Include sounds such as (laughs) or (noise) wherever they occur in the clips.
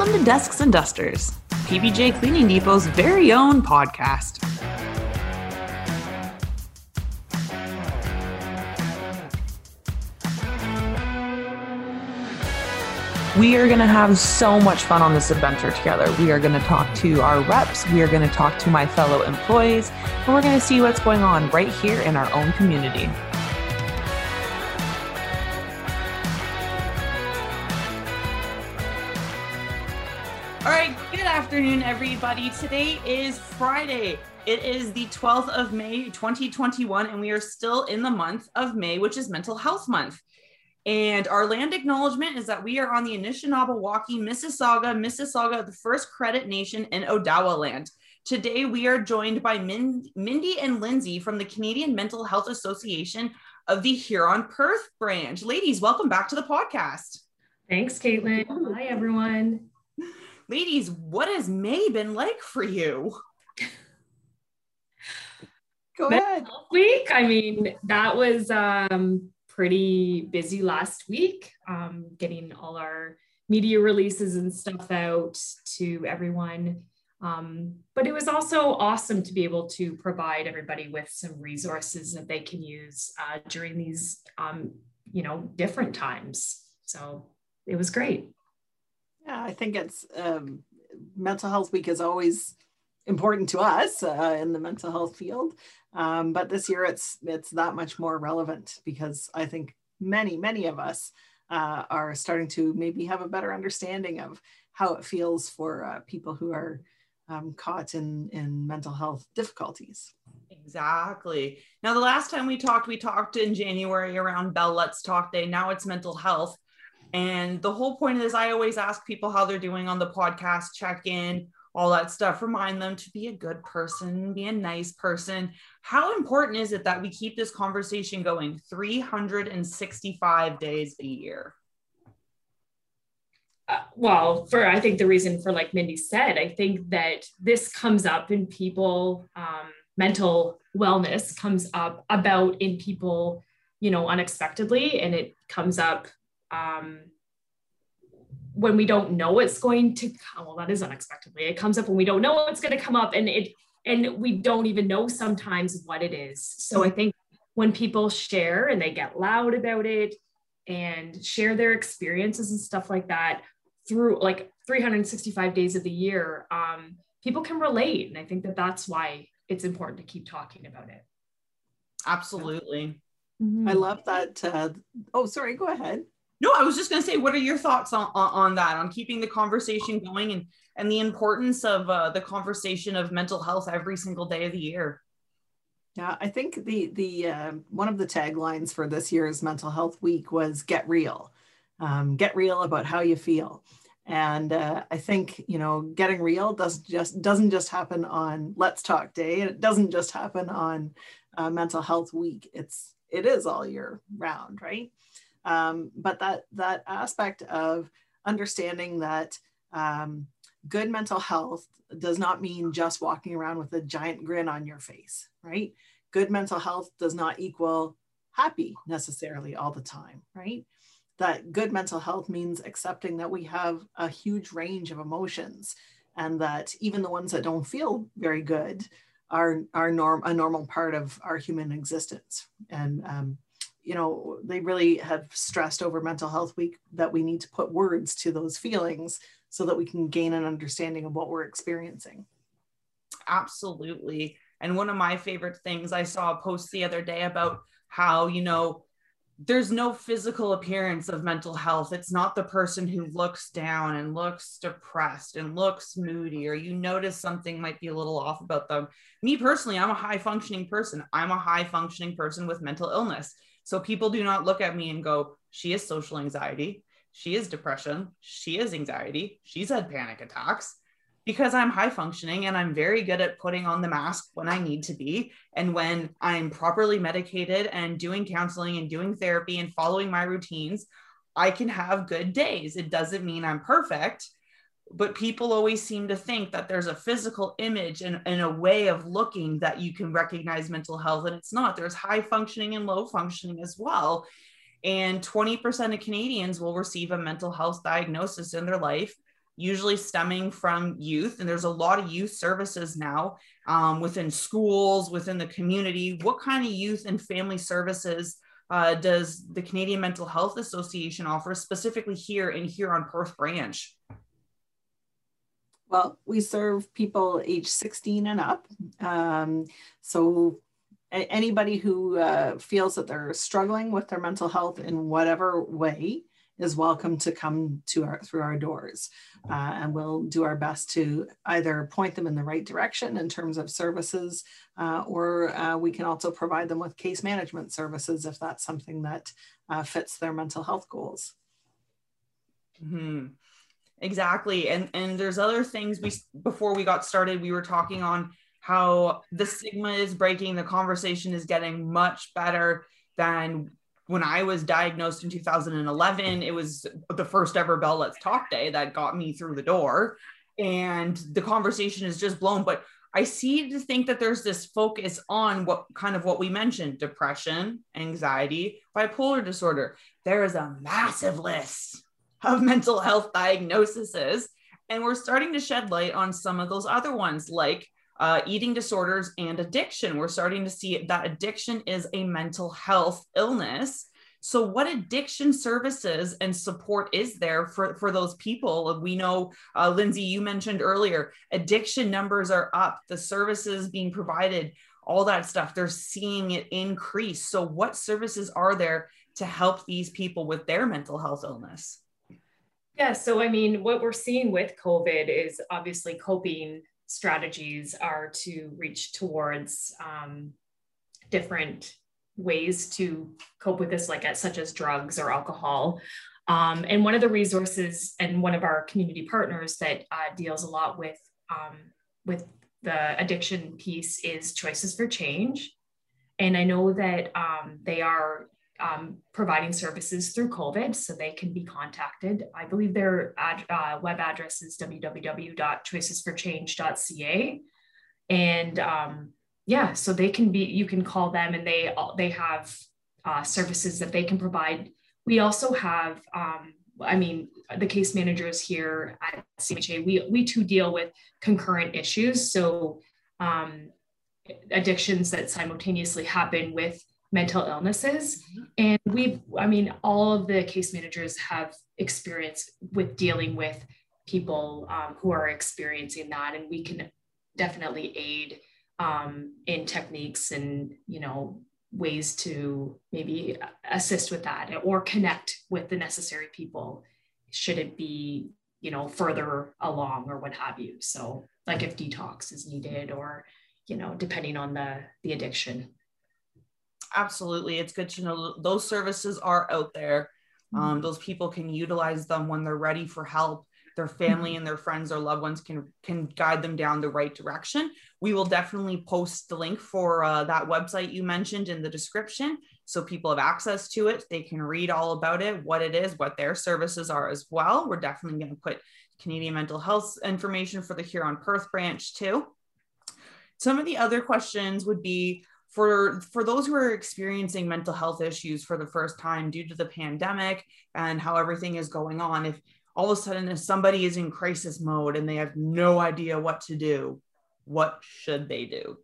Welcome to Desks and Dusters, PBJ Cleaning Depot's very own podcast. We are going to have so much fun on this adventure together. We are going to talk to our reps, we are going to talk to my fellow employees, and we're going to see what's going on right here in our own community. Afternoon, everybody. Today is Friday. It is the 12th of May, 2021, and we are still in the month of May, which is Mental Health Month. And our land acknowledgement is that we are on the Anishinaabe, Mississauga, Mississauga, the first credit nation in Odawa land. Today, we are joined by Min- Mindy and Lindsay from the Canadian Mental Health Association of the Huron Perth branch. Ladies, welcome back to the podcast. Thanks, Caitlin. Hi, everyone. Ladies, what has May been like for you? Go ahead. Week. I mean, that was um, pretty busy last week, um, getting all our media releases and stuff out to everyone. Um, but it was also awesome to be able to provide everybody with some resources that they can use uh, during these, um, you know, different times. So it was great. Yeah, I think it's um, mental health week is always important to us uh, in the mental health field. Um, but this year it's it's that much more relevant because I think many many of us uh, are starting to maybe have a better understanding of how it feels for uh, people who are um, caught in in mental health difficulties. Exactly. Now the last time we talked, we talked in January around Bell Let's Talk Day. Now it's mental health. And the whole point this, I always ask people how they're doing on the podcast, check in, all that stuff. Remind them to be a good person, be a nice person. How important is it that we keep this conversation going 365 days a year? Uh, well, for I think the reason for like Mindy said, I think that this comes up in people, um, mental wellness comes up about in people, you know, unexpectedly, and it comes up um, when we don't know it's going to come, well, that is unexpectedly. It comes up when we don't know what's going to come up, and it and we don't even know sometimes what it is. So I think when people share and they get loud about it and share their experiences and stuff like that through like 365 days of the year, um, people can relate, and I think that that's why it's important to keep talking about it. Absolutely. Mm-hmm. I love that. Uh, oh, sorry. Go ahead. No, I was just going to say, what are your thoughts on, on, on, that, on keeping the conversation going and, and the importance of uh, the conversation of mental health every single day of the year? Yeah, I think the the uh, one of the taglines for this year's Mental Health Week was "Get real," um, get real about how you feel, and uh, I think you know getting real doesn't just doesn't just happen on Let's Talk Day. It doesn't just happen on uh, Mental Health Week. It's it is all year round, right? Um, but that that aspect of understanding that um, good mental health does not mean just walking around with a giant grin on your face, right? Good mental health does not equal happy necessarily all the time, right? That good mental health means accepting that we have a huge range of emotions and that even the ones that don't feel very good are, are norm, a normal part of our human existence. And um, you know, they really have stressed over mental health week that we need to put words to those feelings so that we can gain an understanding of what we're experiencing. Absolutely. And one of my favorite things, I saw a post the other day about how, you know, there's no physical appearance of mental health. It's not the person who looks down and looks depressed and looks moody, or you notice something might be a little off about them. Me personally, I'm a high functioning person. I'm a high functioning person with mental illness. So people do not look at me and go, she has social anxiety, she is depression, she is anxiety, she's had panic attacks because I'm high functioning and I'm very good at putting on the mask when I need to be. And when I'm properly medicated and doing counseling and doing therapy and following my routines, I can have good days. It doesn't mean I'm perfect, but people always seem to think that there's a physical image and, and, a way of looking that you can recognize mental health and it's not there's high functioning and low functioning as well and 20% of canadians will receive a mental health diagnosis in their life usually stemming from youth. And there's a lot of youth services now um, within schools, within the community. What kind of youth and family services uh, does the Canadian Mental Health Association offer specifically here in on Perth branch? Well, we serve people age 16 and up. Um, so anybody who uh, feels that they're struggling with their mental health in whatever way is welcome to come to our through our doors uh, and we'll do our best to either point them in the right direction in terms of services uh, or uh, we can also provide them with case management services if that's something that uh, fits their mental health goals mm-hmm. Exactly and and there's other things we before we got started we were talking on how the stigma is breaking the conversation is getting much better than when I was diagnosed in 2011, it was the first ever Bell Let's Talk Day that got me through the door. And the conversation is just blown. But I see to think that there's this focus on what kind of what we mentioned depression, anxiety, bipolar disorder. There is a massive list of mental health diagnoses. And we're starting to shed light on some of those other ones like uh, eating disorders and addiction. We're starting to see that addiction is a mental health illness. So, what addiction services and support is there for, for those people? We know, uh, Lindsay, you mentioned earlier, addiction numbers are up, the services being provided, all that stuff, they're seeing it increase. So, what services are there to help these people with their mental health illness? Yeah, so I mean, what we're seeing with COVID is obviously coping strategies are to reach towards um, different ways to cope with this, like at, such as drugs or alcohol. Um, and one of the resources and one of our community partners that uh, deals a lot with um, with the addiction piece is Choices for Change. And I know that um, they are um, providing services through COVID, so they can be contacted. I believe their ad, uh, web address is www.choicesforchange.ca, and um, yeah, so they can be. You can call them, and they they have uh, services that they can provide. We also have. Um, I mean, the case managers here at CMHA, we we too deal with concurrent issues. So um, addictions that simultaneously happen with mental illnesses. Mm-hmm. And we've, I mean, all of the case managers have experience with dealing with people um, who are experiencing that. And we can definitely aid um, in techniques and, you know, ways to maybe assist with that or connect with the necessary people should it be you know further along or what have you so like if detox is needed or you know depending on the the addiction absolutely. It's good to know those services are out there. Um, mm-hmm. those people can utilize them when they're ready for help. Their family mm-hmm. and their friends or loved ones can can guide them down the right direction. We will definitely post the link for uh, that website you mentioned in the description, so people have access to it. They can read all about it, what it is, what their services are as well. We're definitely going to put Canadian mental health information for the Huron Perth branch too. Some of the other questions would be for for those who are experiencing mental health issues for the first time due to the pandemic and how everything is going on if all of a sudden if somebody is in crisis mode and they have no idea what to do what should they do?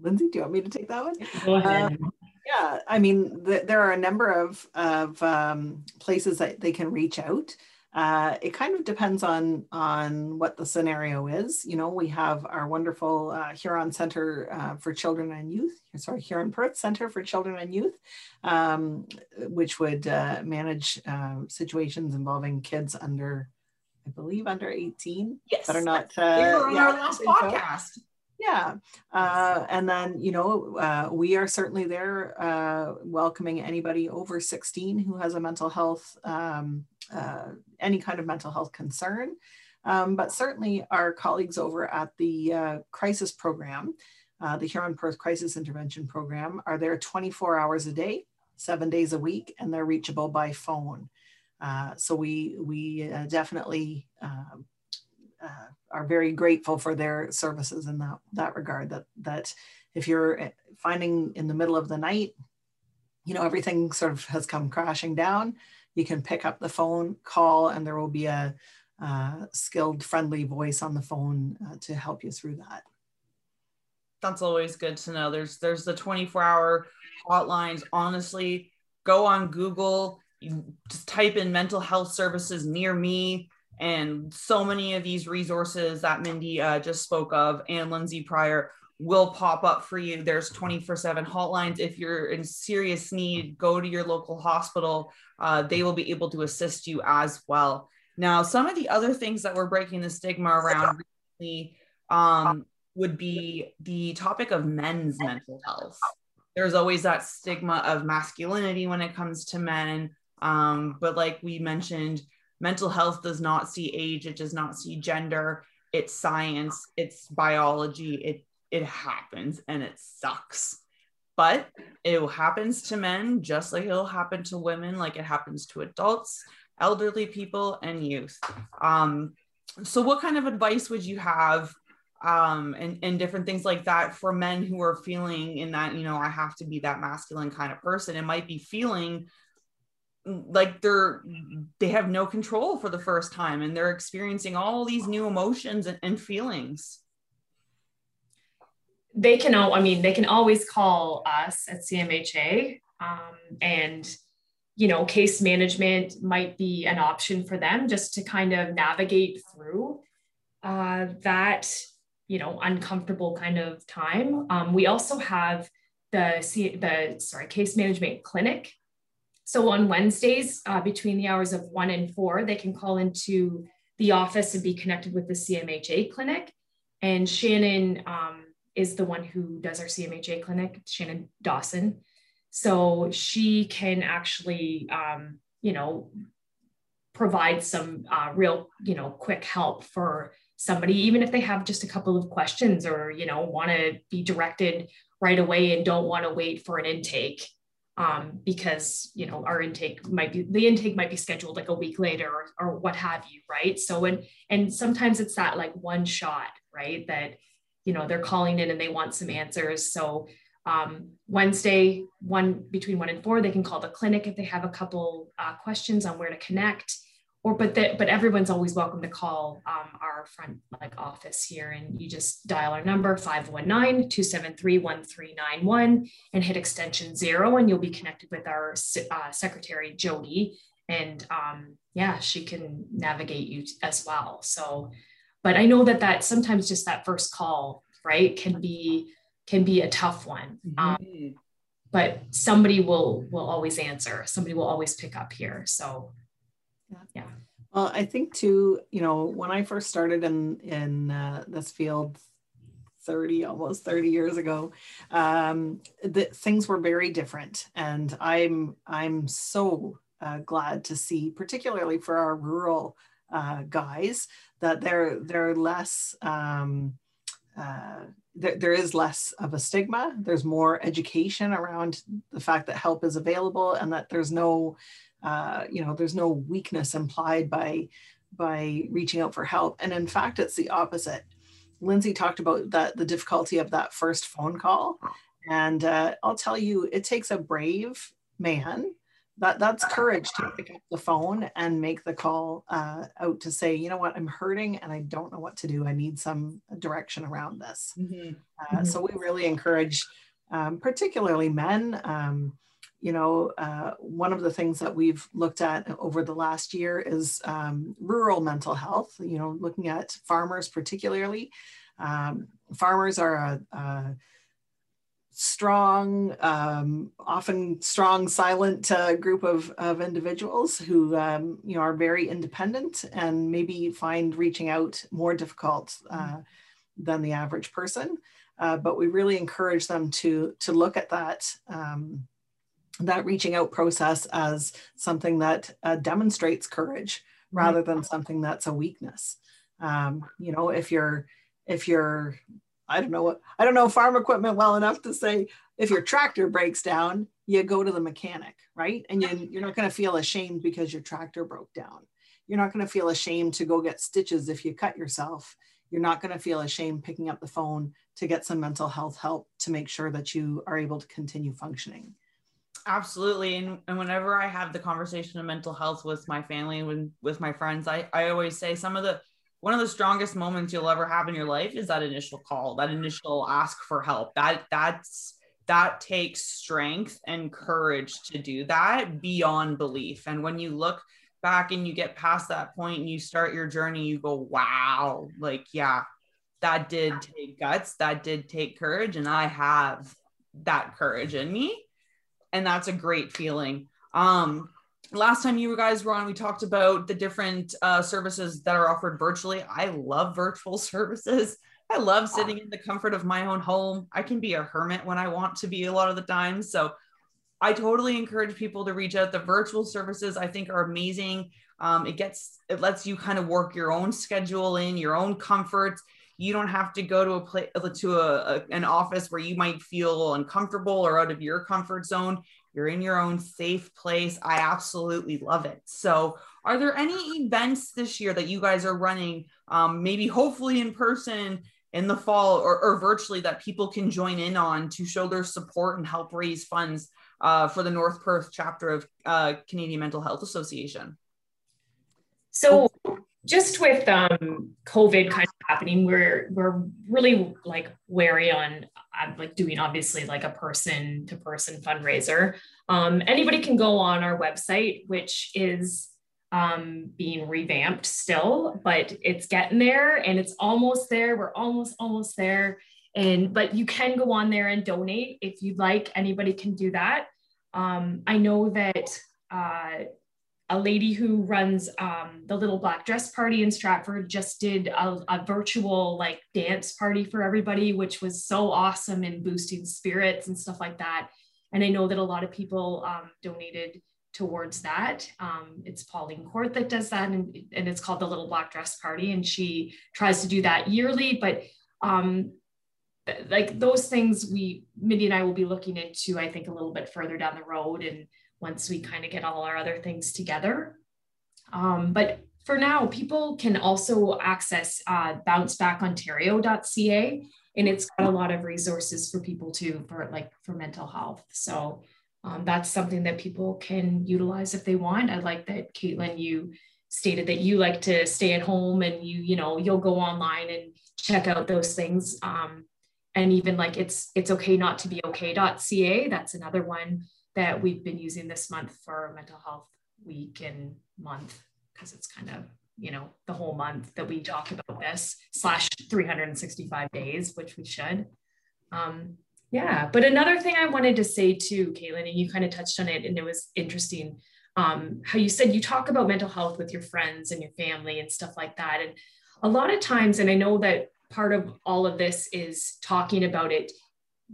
Lindsay do you want me to take that one? Go ahead. Uh, yeah i mean th- there are a number of of um, places that they can reach out uh, it kind of depends on on what the scenario is. You know, we have our wonderful uh, Huron Center uh, for Children and Youth, sorry, Huron Perth Center for Children and Youth, um, which would uh, manage um, situations involving kids under, I believe, under 18. Yes. That are not. Uh, on yeah, our last podcast. So. Yeah. Uh, and then, you know, uh, we are certainly there uh, welcoming anybody over 16 who has a mental health um, uh, any kind of mental health concern. Um, but certainly our colleagues over at the uh, crisis program, uh, the Huron Perth Crisis Intervention Program, are there 24 hours a day, seven days a week, and they're reachable by phone. Uh, so we, we uh, definitely um, uh, are very grateful for their services in that, that regard, that, that if you're finding in the middle of the night, you know, everything sort of has come crashing down, you can pick up the phone, call, and there will be a, uh, skilled, friendly voice on the phone uh, to help you through that. That's always good to know. There's there's the 24 hour hotlines. Honestly, go on Google, just type in mental health services near me, and so many of these resources that Mindy uh, just spoke of and Lindsay Pryor will pop up for you. There's 24 7 hotlines. If you're in serious need, go to your local hospital. Uh, they will be able to assist you as well. Now, some of the other things that we're breaking the stigma around recently um, would be the topic of men's mental health. There's always that stigma of masculinity when it comes to men. Um, but like we mentioned, mental health does not see age, it does not see gender. It's science, it's biology, it it happens and it sucks. But it happens to men just like it'll happen to women, like it happens to adults elderly people, and youth. Um, so, what kind of advice would you have um, and, and different things like that for men who are feeling in that, you know, I have to be that masculine kind of person? It might be feeling like they're they have no control for the first time and they're experiencing all these new emotions and, and feelings they can all i mean they can always call us at cmha um, and you know, case management might be an option for them just to kind of navigate through uh, that, you know, uncomfortable kind of time. Um, we also have the the sorry case management clinic. So on Wednesdays uh, between the hours of one and four, they can call into the office and be connected with the CMHA clinic. And Shannon um, is the one who does our CMHA clinic, Shannon Dawson. So she can actually, um, you know, provide some uh, real, you know, quick help for somebody, even if they have just a couple of questions or, you know, want to be directed right away and don't want to wait for an intake. Um, because you know our intake might be the intake might be scheduled like a week later or, or what have you right so and and sometimes it's that like one shot right that you know they're calling in and they want some answers so um, Wednesday, one between one and four, they can call the clinic if they have a couple uh, questions on where to connect. Or, but that, but everyone's always welcome to call um, our front like office here, and you just dial our number 519-273-1391 and hit extension zero, and you'll be connected with our uh, secretary Jody, and um, yeah, she can navigate you as well. So, but I know that that sometimes just that first call, right, can be can be a tough one. Mm-hmm. Um, but somebody will will always answer. Somebody will always pick up here. So, yeah. Well, I think too. You know, when I first started in in uh, this field 30 almost 30 years ago um, the things were very different and i'm i'm so uh, glad to see particularly for our rural uh, guys that they're they're less um, uh, there, there is less of a stigma. There's more education around the fact that help is available and that there's no, uh, you know, there's no weakness implied by by reaching out for help. And in fact, it's the opposite. Lindsay talked about that the difficulty of that first phone call, and uh, I'll tell you, it takes a brave man that that's courage to pick up the phone and make the call uh, out to say you know what? I'm hurting and i don't know what to do. I need some direction around this. Mm-hmm. Uh, mm-hmm. so we really encourage um, particularly men. Um, you know uh, one of the things that we've looked at over the last year is um, rural mental health you know looking at farmers particularly. Um, farmers are a, a strong, um, often strong, silent uh, group of, of individuals who um, you know are very independent and maybe find reaching out more difficult uh, than the average person. Uh, but we really encourage them to to look at that. Um, that reaching out process as something that uh, demonstrates courage rather than something that's a weakness. Um, you know, if you're if you're I don't know what I don't know farm equipment well enough to say if your tractor breaks down, you go to the mechanic, right? And you, you're not going to feel ashamed because your tractor broke down. You're not going to feel ashamed to go get stitches if you cut yourself. You're not going to feel ashamed picking up the phone to get some mental health help to make sure that you are able to continue functioning. Absolutely. And, and whenever I have the conversation of mental health with my family and with my friends, I, I always say some of the one of the strongest moments you'll ever have in your life is that initial call, that initial ask for help. That that's that takes strength and courage to do that beyond belief. And when you look back and you get past that point and you start your journey, you go, wow, like, yeah, that did take guts, that did take courage. And I have that courage in me. And that's a great feeling. Um, last time you guys were on, we talked about the different uh, services that are offered virtually. I love virtual (laughs) services. I love sitting in the comfort of my own home. I can be a hermit when I want to be a lot of the time. So I totally encourage people to reach out. The virtual services I think are amazing. Um, it gets it lets you kind of work your own schedule in your own comforts. You don't have to go to a place to a, a, an office where you might feel uncomfortable or out of your comfort zone. You're in your own safe place. I absolutely love it. So, are there any events this year that you guys are running? Um, maybe hopefully in person in the fall or, or virtually that people can join in on to show their support and help raise funds uh, for the North Perth chapter of uh, Canadian Mental Health Association? So just with um, COVID kind of happening, we're we're really like wary on uh, like doing obviously like a person to person fundraiser. Um, anybody can go on our website, which is um, being revamped still, but it's getting there and it's almost there. We're almost almost there. And but you can go on there and donate if you'd like. Anybody can do that. Um, I know that uh, a lady who runs um, the little black dress party in Stratford just did a, a, virtual like dance party for everybody, which was so awesome and boosting spirits and stuff like that. And I know that a lot of people um, donated towards that. Um, it's Pauline Court that does that, and, and it's called the Little Black Dress Party, and she tries to do that yearly. But um, like those things, we Mindy and I will be looking into, I think, a little bit further down the road, and once we kind of get all our other things together. Um, but for now, people can also access uh, bouncebackontario.ca, and it's got a lot of resources for people too, for like for mental health. So um, that's something that people can utilize if they want. I like that, Caitlin, you stated that you like to stay at home and you, you know, you'll go online and check out those things. Um, and even like it's it's okay not to be okay.ca. That's another one that we've been using this month for mental health week and month because it's kind of you know the whole month that we talk about this slash 365 days which we should. Um, yeah but another thing i wanted to say too caitlin and you kind of touched on it and it was interesting um, how you said you talk about mental health with your friends and your family and stuff like that. And a lot of times and i know that part of all of this is talking about it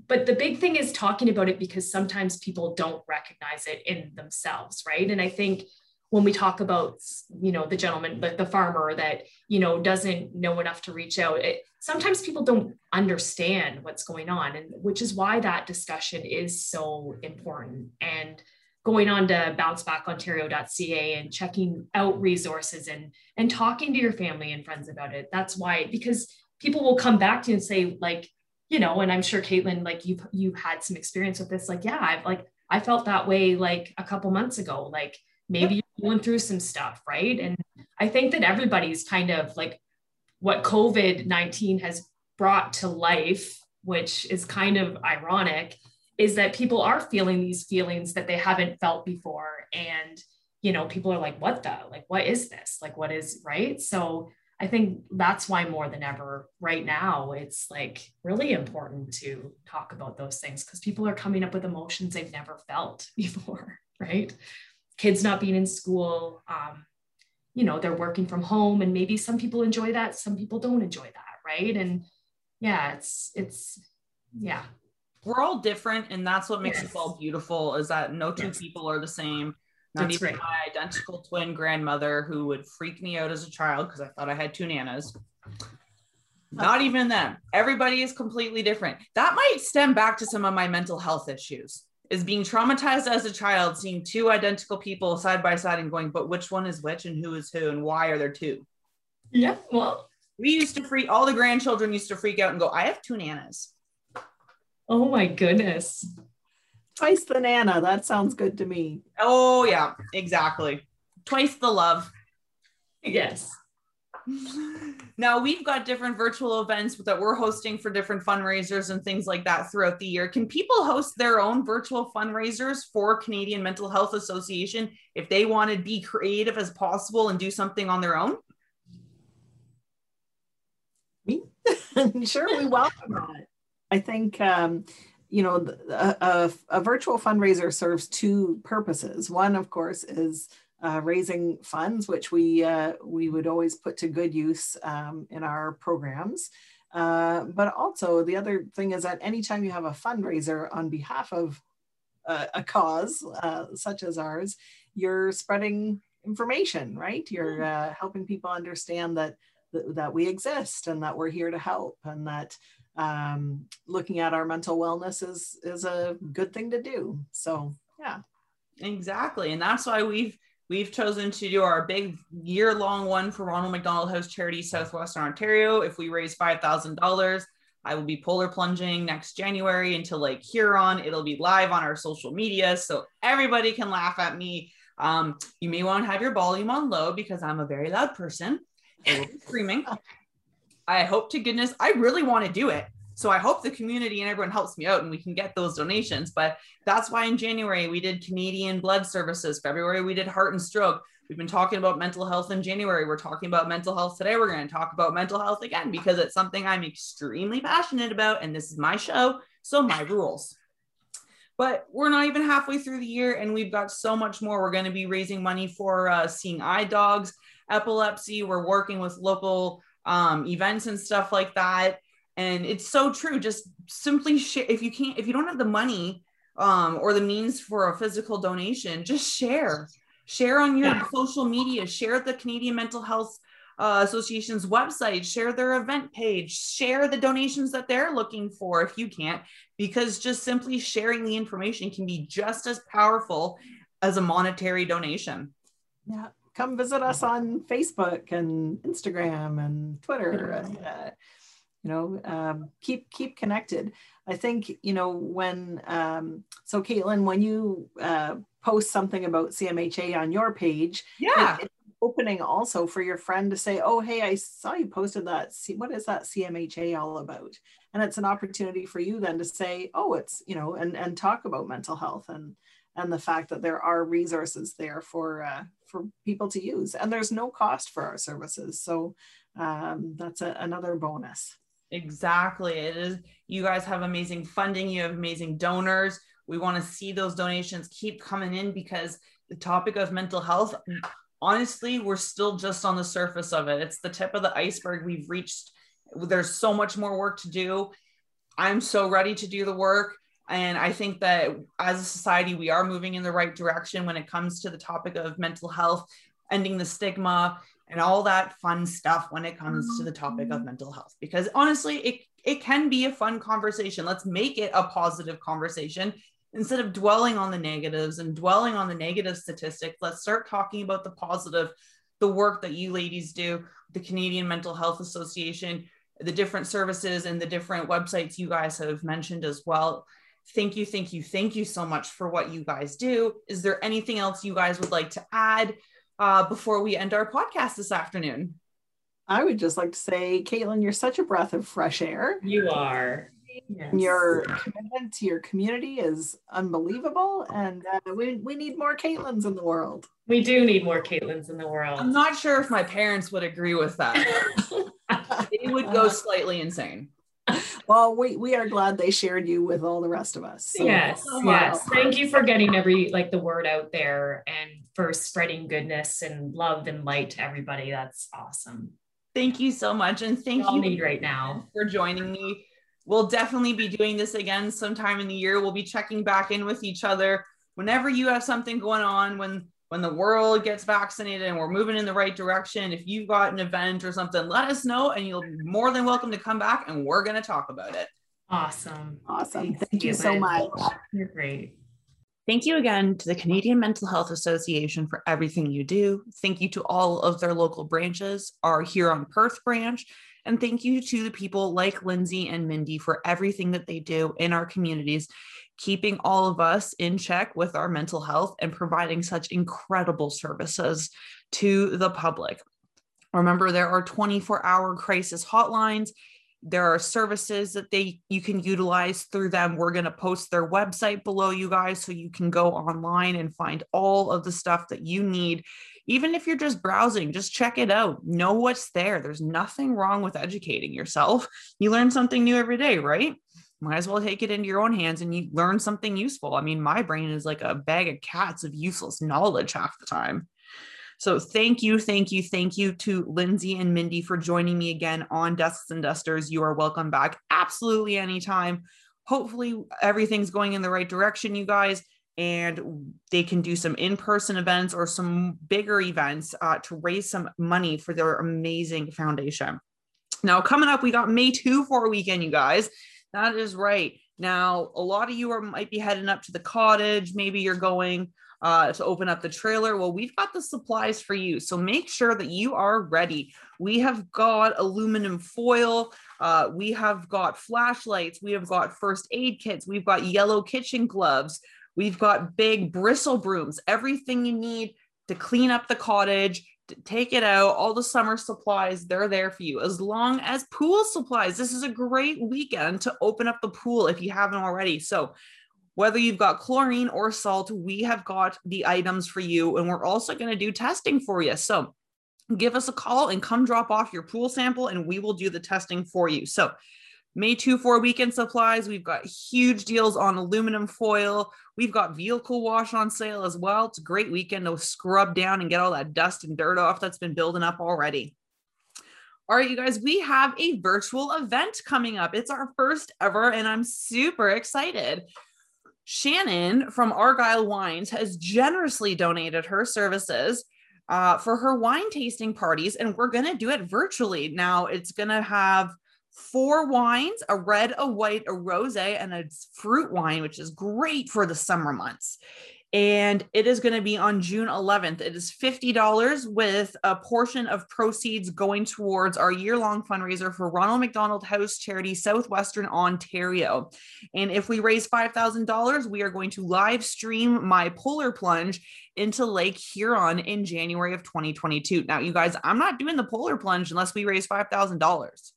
but the big thing is talking about it because sometimes people don't recognize it in themselves right? And i think when we talk about you know the gentleman the, the farmer that you know doesn't know enough to reach out it, sometimes people don't understand what's going on and which is why that discussion is so important. And going on to bouncebackontario.ca and checking out resources and and talking to your family and friends about it that's why because people will come back to you and say like you know, and I'm sure Caitlin, like you've you had some experience with this. Like, yeah, I've like I felt that way like a couple months ago. Like maybe you're going through some stuff, right? And I think that everybody's kind of like what COVID 19 has brought to life, which is kind of ironic, is that people are feeling these feelings that they haven't felt before. And, you know, people are like, what the, like, what is this? Like, what is right? So I think that's why more than ever right now, it's like really important to talk about those things because people are coming up with emotions they've never felt (laughs) before, right? Kids not being in school, um, you know, they're working from home, and maybe some people enjoy that, some people don't enjoy that, right? And yeah, it's, it's, yeah. We're all different, and that's what makes yes. us all beautiful is that no two yes. people are the same That's even right. my identical twin grandmother who would freak me out as a child because I thought I had two nanas. Not even them. Everybody is completely different. That might stem back to some of my mental health issues. Is being traumatized as a child, seeing two identical people side by side and going, but which one is which and who is who and why are there two? Yeah, well, we used to freak, all the grandchildren used to freak out and go, I have two nanas. Oh my goodness twice the nana. That sounds good to me. Oh yeah, exactly. Twice the love. Yes. (laughs) Now we've got different virtual events that we're hosting for different fundraisers and things like that throughout the year. Can people host their own virtual fundraisers for Canadian Mental Health Association if they want to be creative as possible and do something on their own? Me? (laughs) sure, we welcome that. I think um, you know a, a, a virtual fundraiser serves two purposes. One, of course, is uh, raising funds, which we uh, we would always put to good use um, in our programs. Uh, but also the other thing is that anytime you have a fundraiser on behalf of a, a cause uh, such as ours, you're spreading information, right? You're mm. uh, helping people understand that that we exist and that we're here to help and that um, looking at our mental wellness is is a good thing to do. So yeah. Exactly. And that's why we've We've chosen to do our big year long one for Ronald McDonald House Charity Southwestern Ontario. If we raise $5,000, I will be polar plunging next January into Lake Huron. It'll be live on our social media so everybody can laugh at me. Um, you may want to have your volume on low because I'm a very loud person. I will be screaming. (laughs) I hope to goodness I really want to do it. So I hope the community and everyone helps me out and we can get those donations. But that's why in January we did Canadian Blood Services. February we did Heart and Stroke. We've been talking about mental health in January. We're talking about mental health today. We're going to talk about mental health again because it's something I'm extremely passionate about. And this is my show. So my rules. But we're not even halfway through the year and we've got so much more. We're going to be raising money for uh, seeing eye dogs, epilepsy. We're working with local um, events and stuff like that. And it's so true. Just simply share if you can't if you don't have the money um, or the means for a physical donation just share. Share on your yeah. social media. Share the canadian mental health uh, association's website. Share their event page. Share the donations that they're looking for if you can't because just simply sharing the information can be just as powerful as a monetary donation. Yeah come visit us on facebook and instagram and twitter and, uh, you know um, keep keep connected. I think you know when um, so caitlin when you uh, post something about cmha on your page yeah. it, opening also for your friend to say oh hey i saw you posted that what is that cmha all about? And it's an opportunity for you then to say oh it's you know and and talk about mental health and and the fact that there are resources there for uh, for people to use and there's no cost for our services so um, that's a, another bonus Exactly. It is you guys have amazing funding, you have amazing donors. We want to see those donations keep coming in because the topic of mental health, honestly, we're still just on the surface of it. It's the tip of the iceberg. We've reached there's so much more work to do. I'm so ready to do the work. And I think that as a society, we are moving in the right direction when it comes to the topic of mental health, ending the stigma, and all that fun stuff when it comes to the topic of mental health. Because honestly it it can be a fun conversation. Let's make it a positive conversation. Instead of dwelling on the negatives and dwelling on the negative statistics let's start talking about the positive the work that you ladies do the Canadian Mental Health Association the different services and the different websites you guys have mentioned as well thank you thank you thank you so much for what you guys do is there anything else you guys would like to add uh, before we end our podcast this afternoon? I would just like to say, Caitlin, you're such a breath of fresh air. You are. Yes. Your commitment to your community is unbelievable, and uh, we, we need more Caitlins in the world. We do need more Caitlins in the world. I'm not sure if my parents would agree with that. (laughs) they would go slightly insane. (laughs) Well, we, we are glad they shared you with all the rest of us. So. Yes, oh, yes. Thank you for getting every like the word out there and for spreading goodness and love and light to everybody. That's awesome. Thank you so much. And thank you need right now for joining me. We'll definitely be doing this again sometime in the year. We'll be checking back in with each other whenever you have something going on, when when the world gets vaccinated and we're moving in the right direction. If you've got an event or something, let us know and you'll be more than welcome to come back and we're going to talk about it. Awesome. Awesome. Thank, Thank you so much. You're great. Thank you again to the Canadian Mental Health Association for everything you do. Thank you to all of their local branches, our Huron Perth branch, and thank you to the people like Lindsay and Mindy for everything that they do in our communities, keeping all of us in check with our mental health and providing such incredible services to the public. Remember, there are 24 hour crisis hotlines. There are services that they you can utilize through them. We're going to post their website below you guys so you can go online and find all of the stuff that you need. Even if you're just browsing just check it out. Know what's there. There's nothing wrong with educating yourself. You learn something new every day right might as well take it into your own hands and you learn something useful i mean my brain is like a bag of cats of useless knowledge half the time so thank you, thank you, thank you to Lindsay and Mindy for joining me again on Desks and Dusters. You are welcome back absolutely anytime. Hopefully everything's going in the right direction, you guys, and they can do some in-person events or some bigger events uh, to raise some money for their amazing foundation. Now, coming up, we got May 2-4 a weekend, you guys. That is right. Now, a lot of you are might be heading up to the cottage. Maybe you're going uh, to open up the trailer. Well, we've got the supplies for you. So make sure that you are ready. We have got aluminum foil. Uh, we have got flashlights. We have got first aid kits. We've got yellow kitchen gloves. We've got big bristle brooms, everything you need to clean up the cottage, take it out, all the summer supplies, they're there for you, as long as pool supplies. This is a great weekend to open up the pool if you haven't already. So whether you've got chlorine or salt, we have got the items for you. And we're also going to do testing for you. So give us a call and come drop off your pool sample and we will do the testing for you. So May 2-4 weekend supplies. We've got huge deals on aluminum foil. We've got vehicle wash on sale as well. It's a great weekend to scrub down and get all that dust and dirt off that's been building up already. All right, you guys, we have a virtual event coming up. It's our first ever, and I'm super excited. Shannon from Argyle Wines has generously donated her services uh, for her wine tasting parties, and we're going to do it virtually. Now, it's going to have four wines a red, a white, a rose, and a fruit wine, which is great for the summer months and it is going to be on June 11th. It is $50 with a portion of proceeds going towards our year long fundraiser for Ronald McDonald House Charity Southwestern Ontario. And if we raise $5,000, we are going to live stream my polar plunge into Lake Huron in January of 2022. Now, you guys, I'm not doing the polar plunge unless we raise $5,000.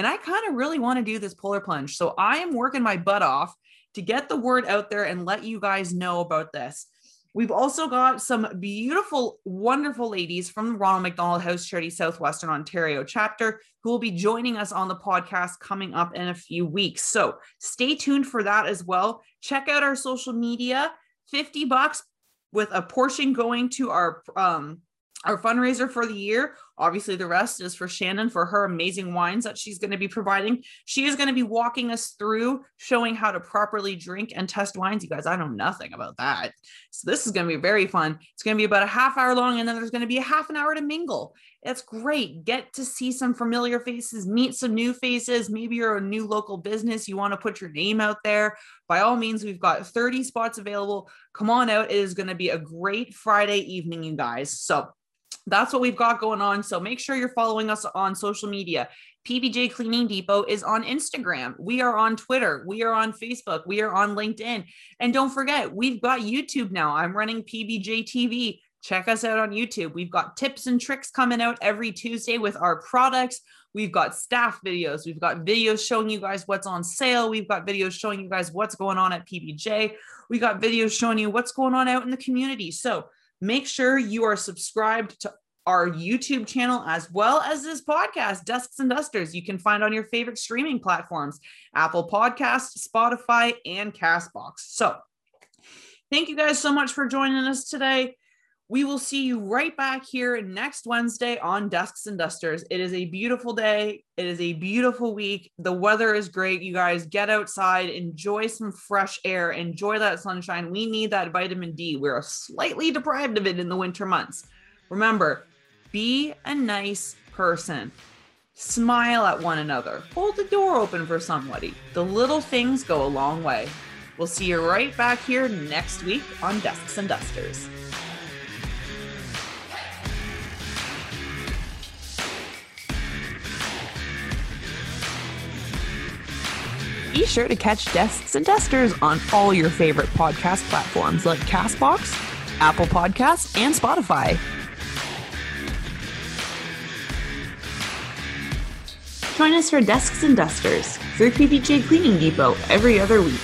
And I kind of really want to do this polar plunge. So I am working my butt off to get the word out there and let you guys know about this. We've also got some beautiful, wonderful ladies from the Ronald McDonald House Charity Southwestern Ontario chapter who will be joining us on the podcast coming up in a few weeks. So stay tuned for that as well. Check out our social media 50 bucks with a portion going to our um, our fundraiser for the year. Obviously, the rest is for Shannon for her amazing wines that she's going to be providing. She is going to be walking us through showing how to properly drink and test wines. You guys, I know nothing about that. So, this is going to be very fun. It's going to be about a half hour long, and then there's going to be a half an hour to mingle. It's great. Get to see some familiar faces, meet some new faces. Maybe you're a new local business, you want to put your name out there. By all means, we've got 30 spots available. Come on out. It is going to be a great Friday evening, you guys. So, that's what we've got going on. So make sure you're following us on social media. PBJ Cleaning Depot is on Instagram. We are on Twitter. We are on Facebook. We are on LinkedIn. And don't forget, we've got YouTube now. I'm running PBJ TV. Check us out on YouTube. We've got tips and tricks coming out every Tuesday with our products. We've got staff videos. We've got videos showing you guys what's on sale. We've got videos showing you guys what's going on at PBJ. We got videos showing you what's going on out in the community. So Make sure you are subscribed to our YouTube channel as well as this podcast, Desks and Dusters. You can find on your favorite streaming platforms Apple Podcasts, Spotify, and Castbox. So, thank you guys so much for joining us today. We will see you right back here next Wednesday on Desks and Dusters. It is a beautiful day. It is a beautiful week. The weather is great. You guys get outside, enjoy some fresh air, enjoy that sunshine. We need that vitamin D. We're slightly deprived of it in the winter months. Remember, be a nice person. Smile at one another. Hold the door open for somebody. The little things go a long way. We'll see you right back here next week on Desks and Dusters. Be sure to catch Desks and Dusters on all your favorite podcast platforms like Castbox, Apple Podcasts, and Spotify. Join us for Desks and Dusters through PBJ Cleaning Depot every other week.